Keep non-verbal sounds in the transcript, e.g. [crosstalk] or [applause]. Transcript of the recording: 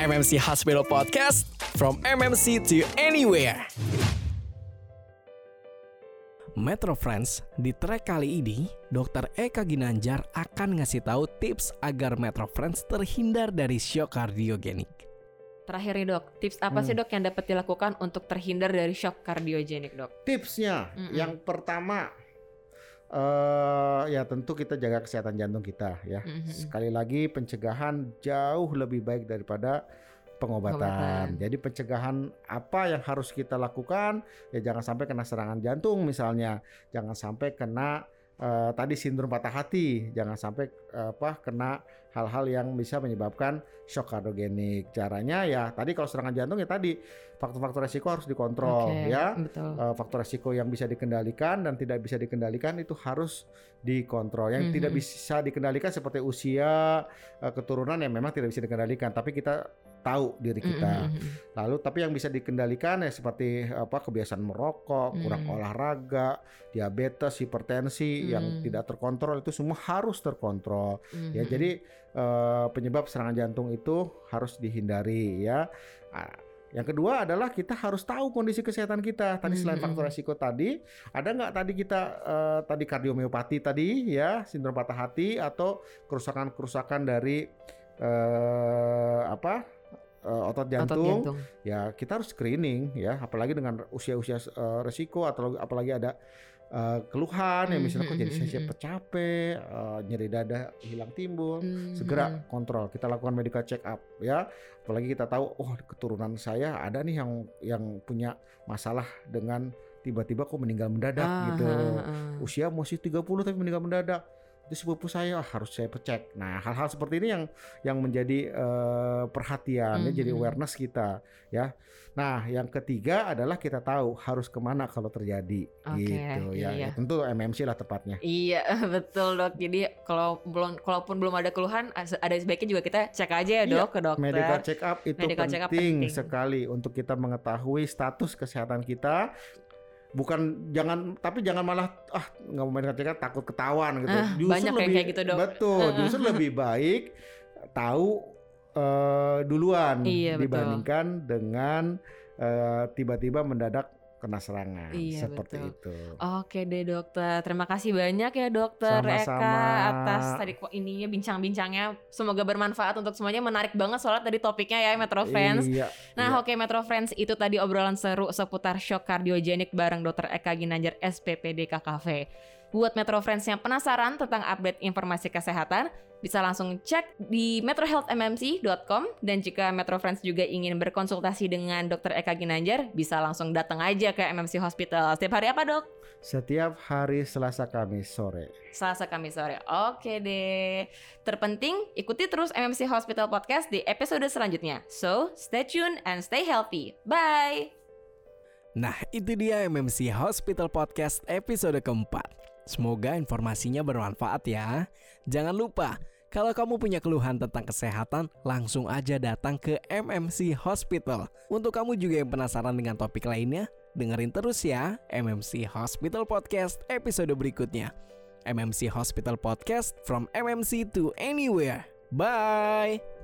MMC Hospital Podcast From MMC to Anywhere Metro Friends, di track kali ini, Dr. Eka Ginanjar akan ngasih tahu tips agar Metro Friends terhindar dari shock kardiogenik. Terakhir nih dok, tips apa sih Hmm. dok yang dapat dilakukan untuk terhindar dari shock kardiogenik dok? Tipsnya Mm-mm. yang pertama eh ya tentu kita jaga kesehatan jantung kita ya. Mhm. Sekali lagi pencegahan jauh lebih baik daripada pengobatan. Pengobatan. Jadi pencegahan apa yang harus kita lakukan ya jangan sampai kena serangan jantung misalnya, jangan sampai kena eh, tadi sindrom patah hati, jangan sampai eh, apa kena hal-hal yang bisa menyebabkan shock kardiogenik. Caranya ya tadi kalau serangan jantung ya tadi faktor-faktor resiko harus dikontrol Oke, ya Betul. uh, faktor resiko yang bisa dikendalikan dan tidak bisa dikendalikan itu harus dikontrol. Yang Mhm. tidak bisa dikendalikan seperti usia, uh, keturunan yang memang tidak bisa dikendalikan, tapi kita tahu diri kita. Mm, mm, mm. Lalu tapi yang bisa dikendalikan ya seperti apa kebiasaan merokok, kurang Hmm. olahraga, diabetes, hipertensi yang Hmm. tidak terkontrol itu semua harus terkontrol. Mm, Ya mm, jadi eh, penyebab serangan jantung itu harus dihindari ya. Ah, Yang kedua adalah kita harus tahu kondisi kesehatan kita. Tadi selain faktor resiko tadi, ada nggak tadi kita eh, tadi kardiomiopati tadi ya, sindrom patah hati atau kerusakan-kerusakan dari eh, apa eh, otot Otot jantung, jantung. ya kita harus screening ya apalagi dengan usia-usia eh, resiko atau apalagi ada eh, keluhan ya misalnya kok jadi Mhm, saya mhm. capek eh, nyeri dada hilang timbul Mm, segera mm. kontrol kita lakukan medical check up ya apalagi kita tahu oh keturunan saya ada nih yang yang punya masalah dengan tiba-tiba kok meninggal mendadak Ah, gitu ah, ah. usia masih 30 tapi meninggal mendadak itu sepupu saya ah, harus saya cek nah hal-hal seperti ini yang yang menjadi eh, perhatian ya, jadi Mhm. awareness kita ya nah yang ketiga adalah kita tahu harus ke mana kalau terjadi Oke, gitu ya, iya. ya tentu MMC lah tepatnya Iya [laughs] betul dok. Jadi kalau belum, kalaupun belum ada keluhan, ada sebaiknya juga kita cek aja ya Iya, dok ke dokter. Medical check up itu Medical check up penting, penting. sekali untuk kita mengetahui status kesehatan kita. Bukan jangan tapi jangan malah ah nggak mau check up takut ketahuan gitu. Ah, banyak yang kayak gitu, Dok. Betul, justru lebih baik tahu eh, duluan Iya, betul. dibandingkan dengan eh, tiba-tiba mendadak kena serangan Iya, seperti betul. itu. Oke deh dokter, terima kasih banyak ya dokter Sama-sama. Eka atas tadi kok ininya bincang-bincangnya. Semoga bermanfaat untuk semuanya. Menarik banget soalnya tadi topiknya ya Metro Fans. Iya. Nah, iya. oke Metro Friends, itu tadi obrolan seru seputar shock kardiogenik bareng Dr. Eka Ginanjar SPPD KKV. Buat Metro Friends yang penasaran tentang update informasi kesehatan, bisa langsung cek di metrohealthmmc.com dan jika Metro Friends juga ingin berkonsultasi dengan Dr. Eka Ginanjar, bisa langsung datang aja ke MMC Hospital. Setiap hari apa, Dok? Setiap hari Selasa Kamis sore. Selasa Kamis sore. Oke deh. Terpenting, ikuti terus MMC Hospital Podcast di episode selanjutnya. So, stay tune and stay healthy. Bye! Nah, itu dia MMC Hospital Podcast episode keempat. Semoga informasinya bermanfaat ya. Jangan lupa, kalau kamu punya keluhan tentang kesehatan, langsung aja datang ke MMC Hospital. Untuk kamu juga yang penasaran dengan topik lainnya, dengerin terus ya MMC Hospital Podcast episode berikutnya. MMC Hospital Podcast from MMC to anywhere. Bye.